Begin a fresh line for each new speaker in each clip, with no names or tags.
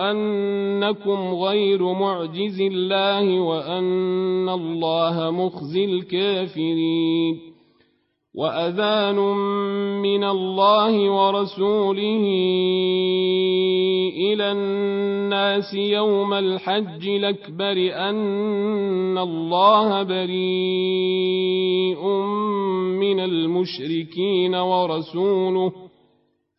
أنكم غير معجز الله وأن الله مخزي الكافرين وأذان من الله ورسوله إلى الناس يوم الحج الأكبر أن الله بريء من المشركين ورسوله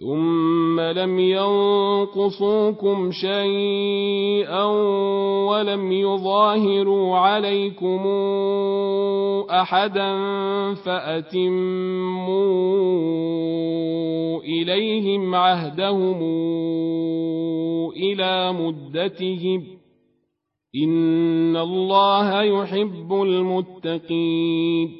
ثم لم ينقصوكم شيئا ولم يظاهروا عليكم احدا فاتموا اليهم عهدهم الى مدتهم ان الله يحب المتقين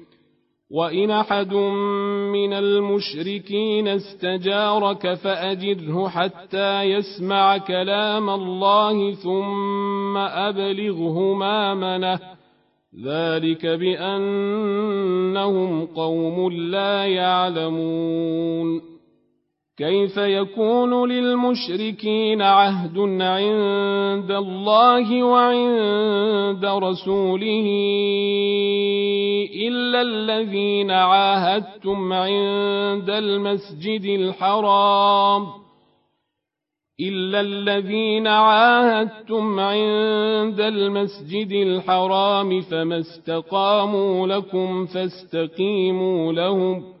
وإن أحد من المشركين استجارك فأجره حتى يسمع كلام الله ثم أبلغه مامنه ذلك بأنهم قوم لا يعلمون كيف يكون للمشركين عهد عند الله وعند رسوله إلا الذين عاهدتم عند المسجد الحرام إلا الذين عاهدتم عند المسجد الحرام فما استقاموا لكم فاستقيموا لهم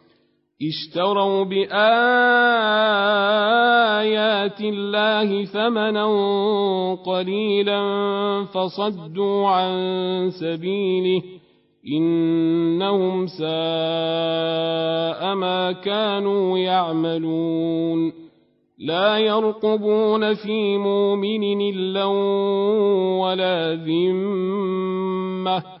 اشتروا بآيات الله ثمنا قليلا فصدوا عن سبيله إنهم ساء ما كانوا يعملون لا يرقبون في مؤمن إلا ولا ذمه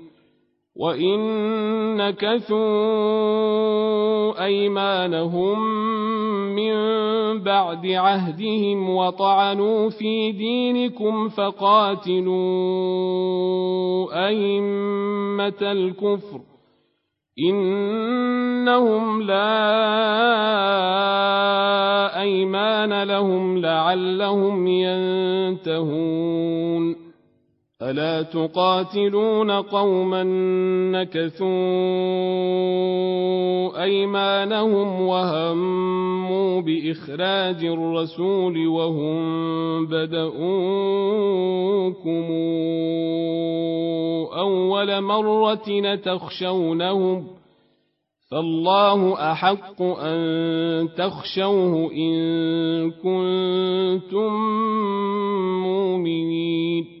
وَإِن نَكَثُوا أَيْمَانَهُم مِّن بَعْدِ عَهْدِهِمْ وَطَعَنُوا فِي دِينِكُمْ فَقَاتِلُوا أَئِمَّةَ الْكُفْرِ إِنَّهُمْ لَا أَيْمَانَ لَهُمْ لَعَلَّهُمْ يَنتَهُونَ ألا تقاتلون قوما نكثوا أيمانهم وهموا بإخراج الرسول وهم بدؤوكم أول مرة تخشونهم فالله أحق أن تخشوه إن كنتم مؤمنين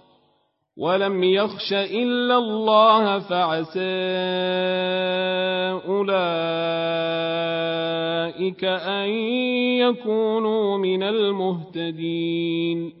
ولم يخش إلا الله فعسى أولئك أن يكونوا من المهتدين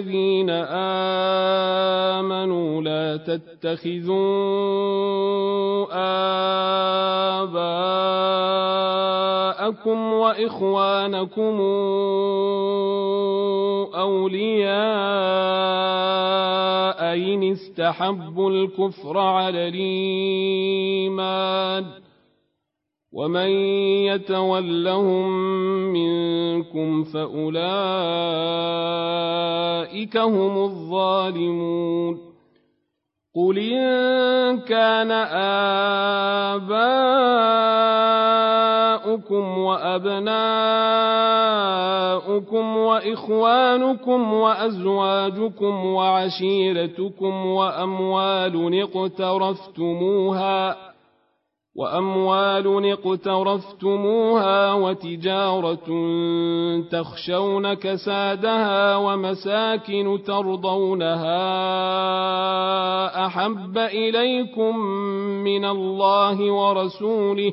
الذين آمنوا لا تتخذوا آباءكم وإخوانكم أولياء إن استحبوا الكفر على الإيمان ومن يتولهم منكم فاولئك هم الظالمون قل ان كان اباؤكم وابناؤكم واخوانكم وازواجكم وعشيرتكم واموال اقترفتموها واموال اقترفتموها وتجاره تخشون كسادها ومساكن ترضونها احب اليكم من الله ورسوله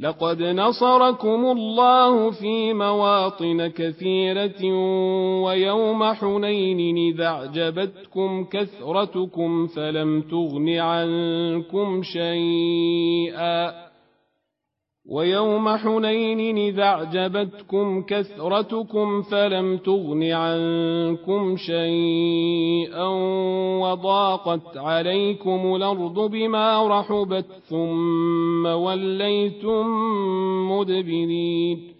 لقد نصركم الله في مواطن كثيرة ويوم حنين إذا أعجبتكم كثرتكم فلم تغن عنكم شيئا ويوم حنين إذا أعجبتكم كثرتكم فلم تغن عنكم شيئا وضاقت عليكم الأرض بما رحبت ثم وليتم مدبرين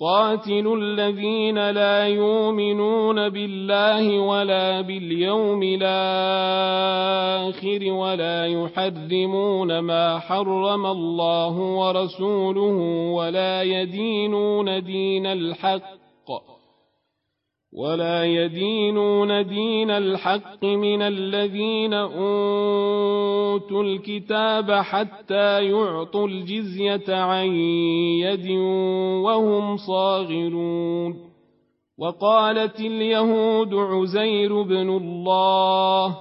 قاتلوا الذين لا يؤمنون بالله ولا باليوم الآخر ولا يحرمون ما حرم الله ورسوله ولا يدينون دين الحق ولا يدينون دين الحق من الذين اوتوا الكتاب حتى يعطوا الجزيه عن يد وهم صاغرون وقالت اليهود عزير بن الله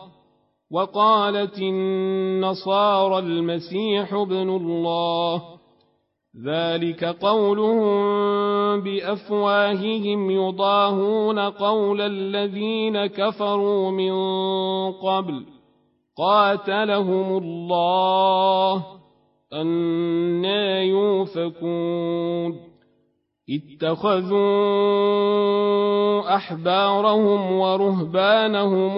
وقالت النصارى المسيح بن الله ذلك قولهم بافواههم يضاهون قول الذين كفروا من قبل قاتلهم الله انا يوفكون اتخذوا احبارهم ورهبانهم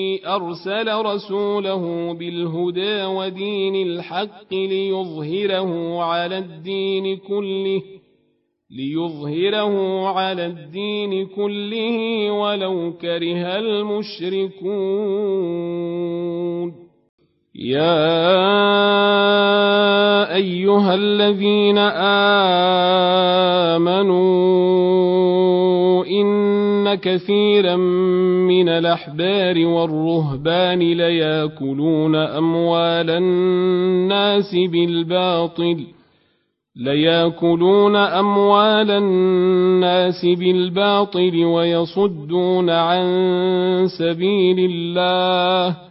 أرسل رسوله بالهدى ودين الحق ليظهره على الدين كله ليظهره على الدين كله ولو كره المشركون يا ايها الذين امنوا إن كثيرا من الأحبار والرهبان ليأكلون أموال الناس بالباطل ليأكلون أموال الناس بالباطل ويصدون عن سبيل الله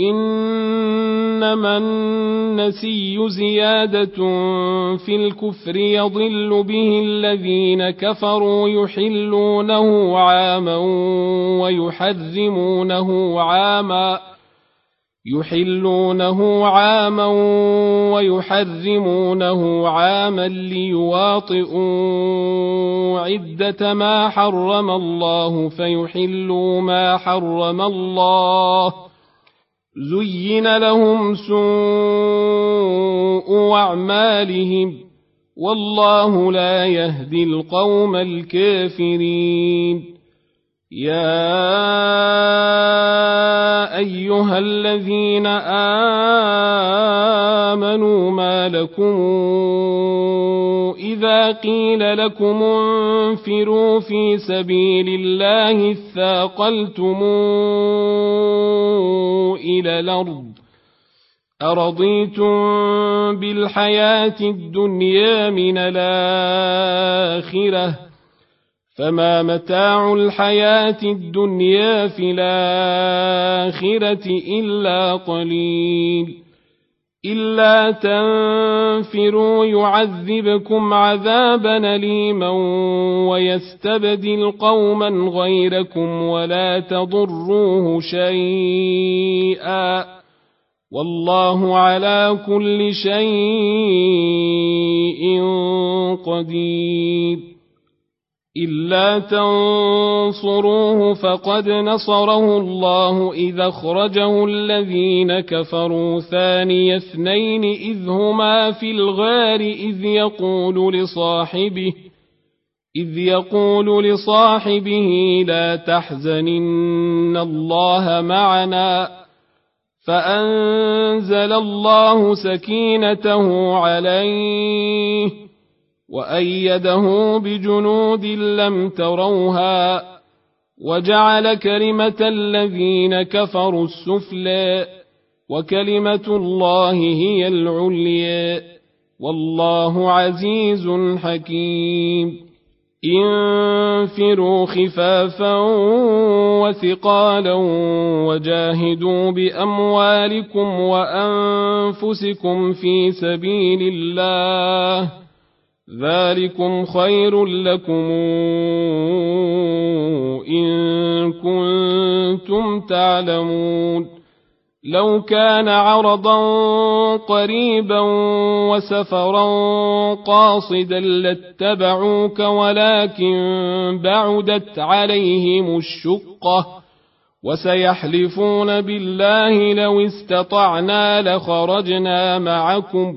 إنما النسي زيادة في الكفر يضل به الذين كفروا يحلونه عاما ويحرمونه عاما يحلونه عاما ويحرمونه عاما ليواطئوا عدة ما حرم الله فيحلوا ما حرم الله زين لهم سوء أعمالهم والله لا يهدي القوم الكافرين يا ايها الذين امنوا ما لكم اذا قيل لكم انفروا في سبيل الله اثاقلتم الى الارض أرضيتم بالحياة الدنيا من الآخرة فما متاع الحياة الدنيا في الآخرة إلا قليل إلا تنفروا يعذبكم عذابا ليما ويستبدل قوما غيركم ولا تضروه شيئا والله على كل شيء قدير إلا تنصروه فقد نصره الله إذا أخرجه الذين كفروا ثاني اثنين إذ هما في الغار إذ يقول لصاحبه إذ يقول لصاحبه لا تحزنن الله معنا فأنزل الله سكينته عليه وايده بجنود لم تروها وجعل كلمه الذين كفروا السفلى وكلمه الله هي العليا والله عزيز حكيم انفروا خفافا وثقالا وجاهدوا باموالكم وانفسكم في سبيل الله ذلكم خير لكم ان كنتم تعلمون لو كان عرضا قريبا وسفرا قاصدا لاتبعوك ولكن بعدت عليهم الشقه وسيحلفون بالله لو استطعنا لخرجنا معكم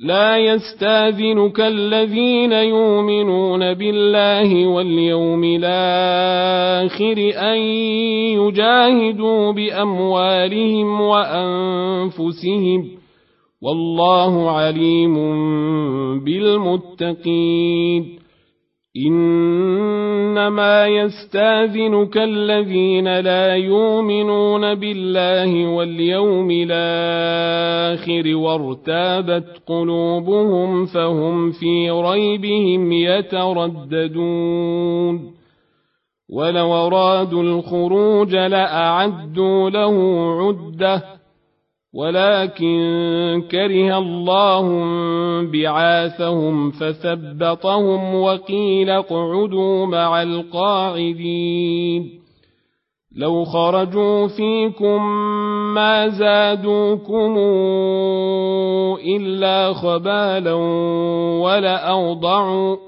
لا يستاذنك الذين يؤمنون بالله واليوم الآخر أن يجاهدوا بأموالهم وأنفسهم والله عليم بالمتقين إنما يستاذنك الذين لا يؤمنون بالله واليوم الآخر وارتابت قلوبهم فهم في ريبهم يترددون ولو أرادوا الخروج لأعدوا له عده ولكن كره الله بعاثهم فثبطهم وقيل اقعدوا مع القاعدين لو خرجوا فيكم ما زادوكم الا خبالا ولاوضعوا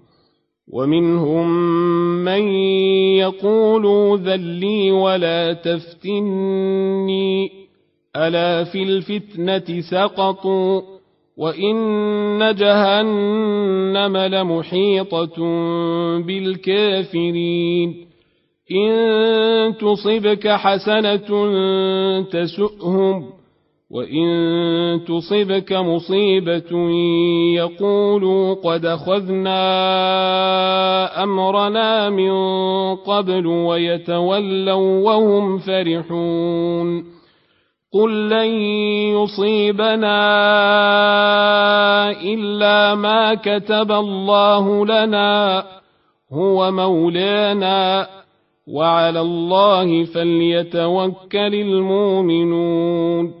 ومنهم من يقول ذلي ولا تفتني الا في الفتنه سقطوا وان جهنم لمحيطه بالكافرين ان تصبك حسنه تسؤهم وإن تصبك مصيبة يقولوا قد أخذنا أمرنا من قبل ويتولوا وهم فرحون قل لن يصيبنا إلا ما كتب الله لنا هو مولانا وعلى الله فليتوكل المؤمنون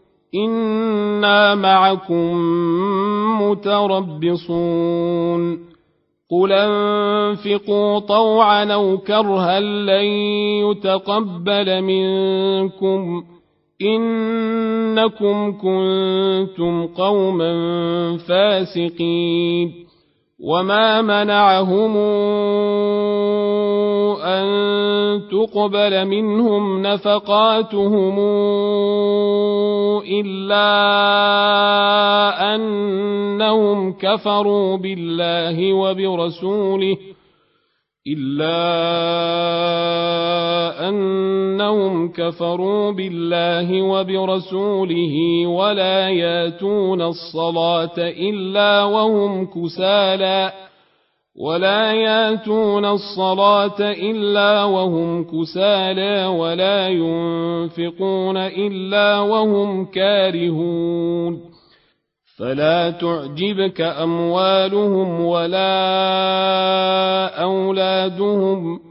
إنا معكم متربصون قل انفقوا طوعا أو كرها لن يتقبل منكم إنكم كنتم قوما فاسقين وما منعهم أن تقبل منهم نفقاتهم إلا أنهم كفروا بالله وبرسوله إلا أنهم كفروا بالله وبرسوله ولا ياتون الصلاة إلا وهم كسالى ولا ياتون الصلاة إلا وهم كسالى ولا ينفقون إلا وهم كارهون فلا تعجبك أموالهم ولا أولادهم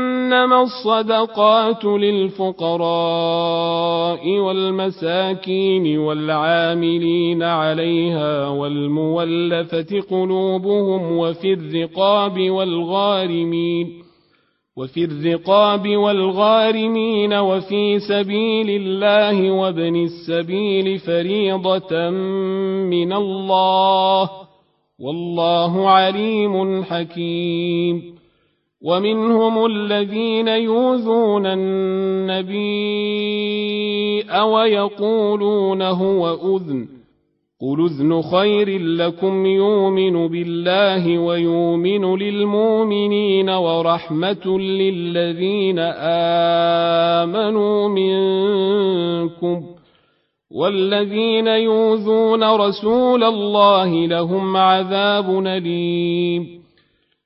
إنما الصدقات للفقراء والمساكين والعاملين عليها والمولفة قلوبهم وفي الرقاب والغارمين وفي الرقاب والغارمين وفي سبيل الله وابن السبيل فريضة من الله والله عليم حكيم ومنهم الذين يوذون النبي ويقولون هو أذن قل أذن خير لكم يؤمن بالله ويؤمن للمؤمنين ورحمة للذين آمنوا منكم والذين يوذون رسول الله لهم عذاب أليم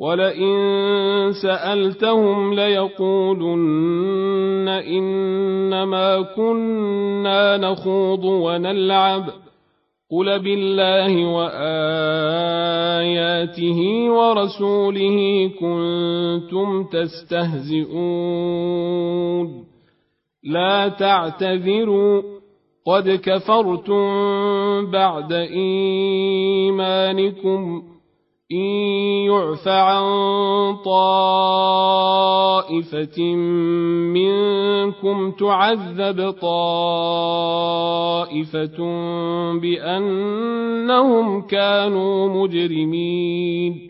ولئن سالتهم ليقولن انما كنا نخوض ونلعب قل بالله واياته ورسوله كنتم تستهزئون لا تعتذروا قد كفرتم بعد ايمانكم إن يعف عن طائفة منكم تعذب طائفة بأنهم كانوا مجرمين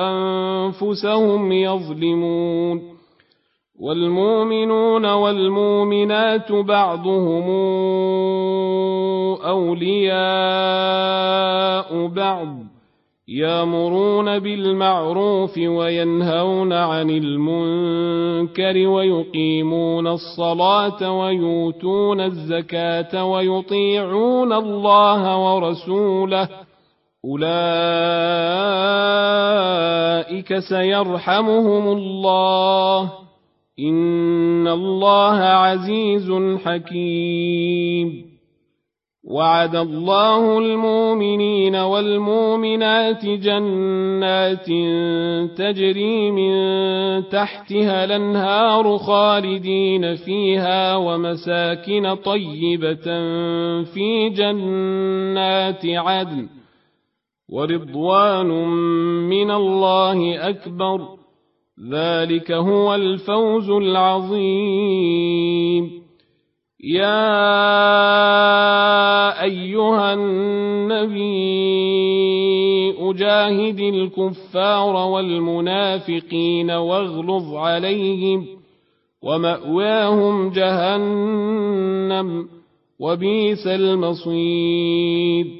أنفسهم يظلمون والمؤمنون والمؤمنات بعضهم أولياء بعض يامرون بالمعروف وينهون عن المنكر ويقيمون الصلاة ويؤتون الزكاة ويطيعون الله ورسوله أولئك سيرحمهم الله إن الله عزيز حكيم وعد الله المؤمنين والمؤمنات جنات تجري من تحتها الانهار خالدين فيها ومساكن طيبه في جنات عدن ورضوان من الله اكبر ذلك هو الفوز العظيم يا ايها النبي اجاهد الكفار والمنافقين واغلظ عليهم وماواهم جهنم وبئس المصير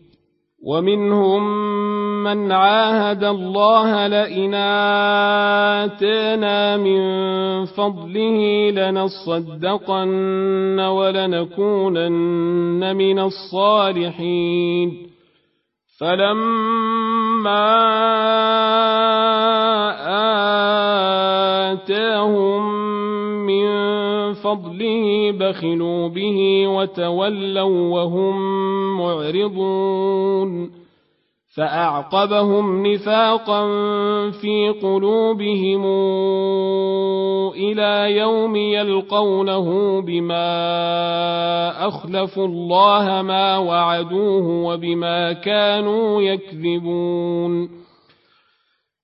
ومنهم من عاهد الله لئن آتانا من فضله لنصدقن ولنكونن من الصالحين فلما آتاهم فضله بخلوا به وتولوا وهم معرضون فاعقبهم نفاقا في قلوبهم الى يوم يلقونه بما اخلفوا الله ما وعدوه وبما كانوا يكذبون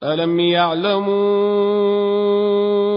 الم يعلمون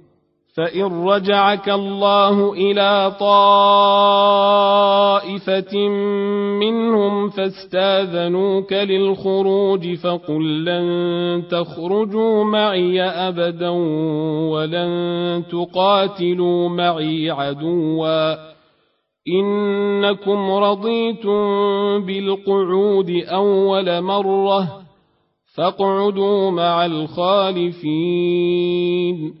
فان رجعك الله الى طائفه منهم فاستاذنوك للخروج فقل لن تخرجوا معي ابدا ولن تقاتلوا معي عدوا انكم رضيتم بالقعود اول مره فاقعدوا مع الخالفين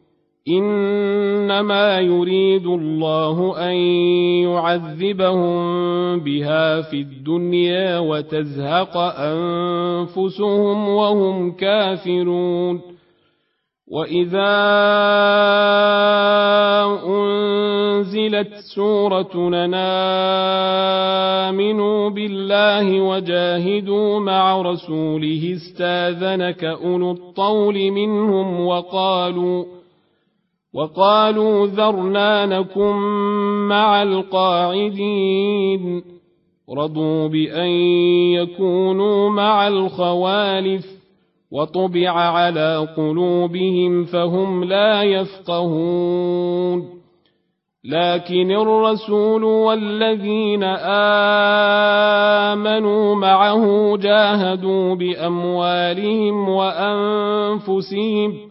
انما يريد الله ان يعذبهم بها في الدنيا وتزهق انفسهم وهم كافرون واذا انزلت سوره امنوا بالله وجاهدوا مع رسوله استاذنك اولو الطول منهم وقالوا وقالوا ذرنا نكن مع القاعدين رضوا بان يكونوا مع الخوالف وطبع على قلوبهم فهم لا يفقهون لكن الرسول والذين امنوا معه جاهدوا باموالهم وانفسهم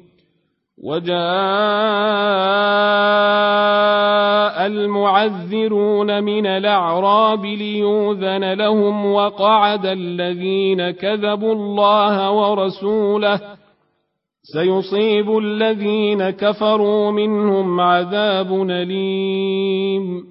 وجاء المعذرون من الاعراب ليوذن لهم وقعد الذين كذبوا الله ورسوله سيصيب الذين كفروا منهم عذاب اليم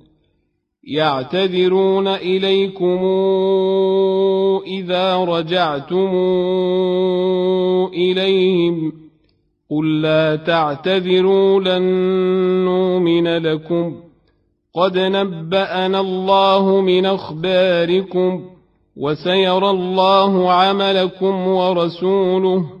يعتذرون اليكم اذا رجعتم اليهم قل لا تعتذروا لن نؤمن لكم قد نبانا الله من اخباركم وسيرى الله عملكم ورسوله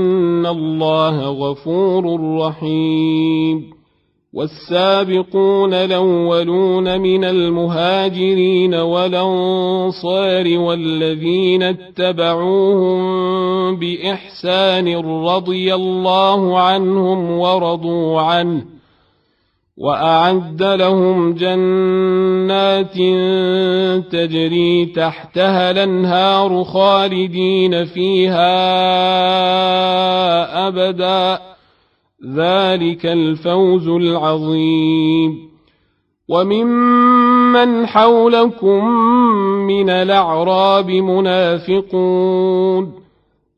ان الله غفور رحيم والسابقون الاولون من المهاجرين والانصار والذين اتبعوهم باحسان رضي الله عنهم ورضوا عنه واعد لهم جنات تجري تحتها الانهار خالدين فيها ابدا ذلك الفوز العظيم وممن حولكم من الاعراب منافقون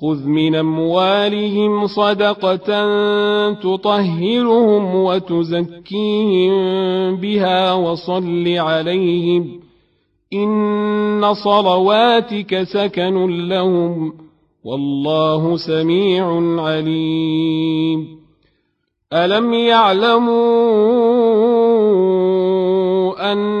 خذ من اموالهم صدقه تطهرهم وتزكيهم بها وصل عليهم ان صلواتك سكن لهم والله سميع عليم الم يعلموا ان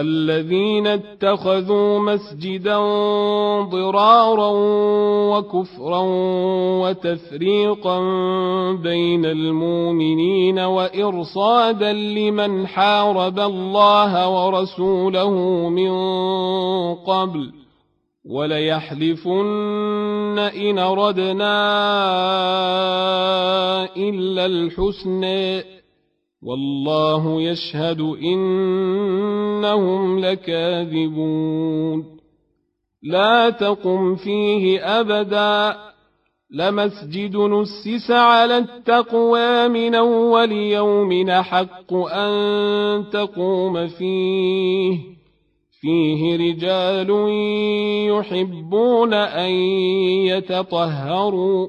الذين اتخذوا مسجدا ضرارا وكفرا وتفريقا بين المؤمنين وارصادا لمن حارب الله ورسوله من قبل وليحلفن ان ردنا الا الحسنى والله يشهد انهم لكاذبون لا تقم فيه ابدا لمسجد نسس على التقوى من اول يوم حق ان تقوم فيه فيه رجال يحبون ان يتطهروا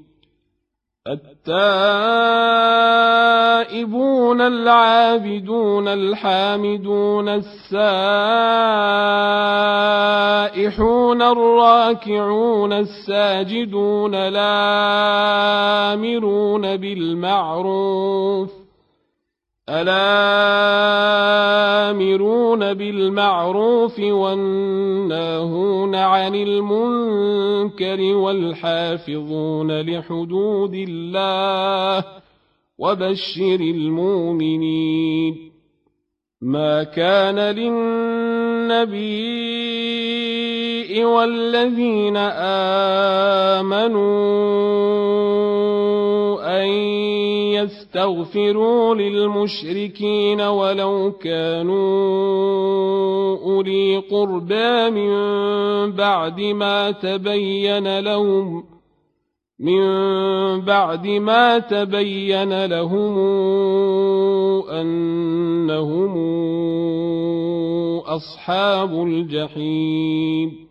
التائبون العابدون الحامدون السائحون الراكعون الساجدون الامرون بالمعروف الامرون بالمعروف والناهون عن المنكر والحافظون لحدود الله وبشر المؤمنين ما كان للنبي والذين امنوا ان يستغفروا للمشركين ولو كانوا أولي قربى من بعد ما تبين لهم من بعد ما تبين لهم أنهم أصحاب الجحيم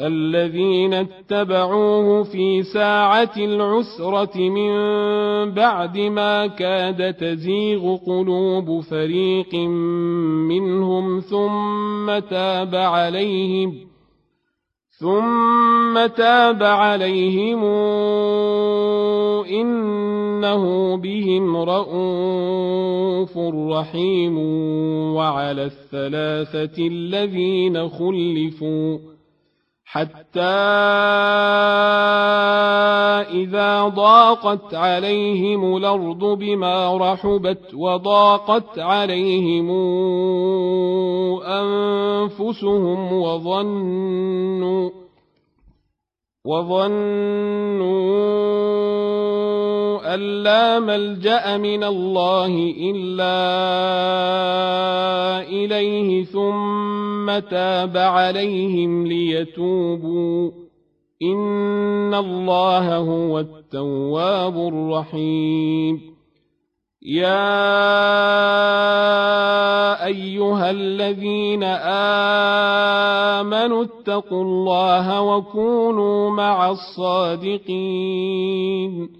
الذين اتبعوه في ساعة العسرة من بعد ما كاد تزيغ قلوب فريق منهم ثم تاب عليهم ثم تاب عليهم إنه بهم رءوف رحيم وعلى الثلاثة الذين خلفوا حتى إذا ضاقت عليهم الأرض بما رحبت وضاقت عليهم أنفسهم وظنوا وظنوا أن لا ملجأ من الله إلا إليه ثم تاب عليهم ليتوبوا إن الله هو التواب الرحيم يا ايها الذين امنوا اتقوا الله وكونوا مع الصادقين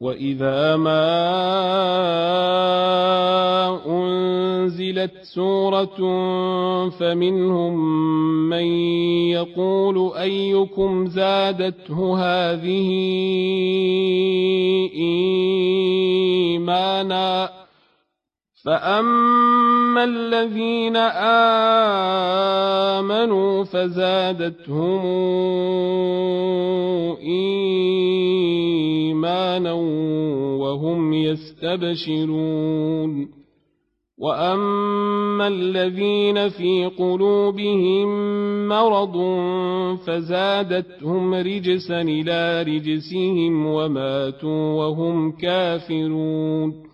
وإذا ما أنزلت سورة فمنهم من يقول أيكم زادته هذه إيمانا فأما الذين آمنوا فزادتهم إيمانا إيمانا وهم يستبشرون وأما الذين في قلوبهم مرض فزادتهم رجسا إلى رجسهم وماتوا وهم كافرون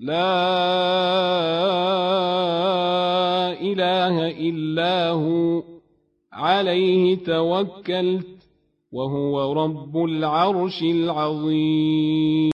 لا اله الا هو عليه توكلت وهو رب العرش العظيم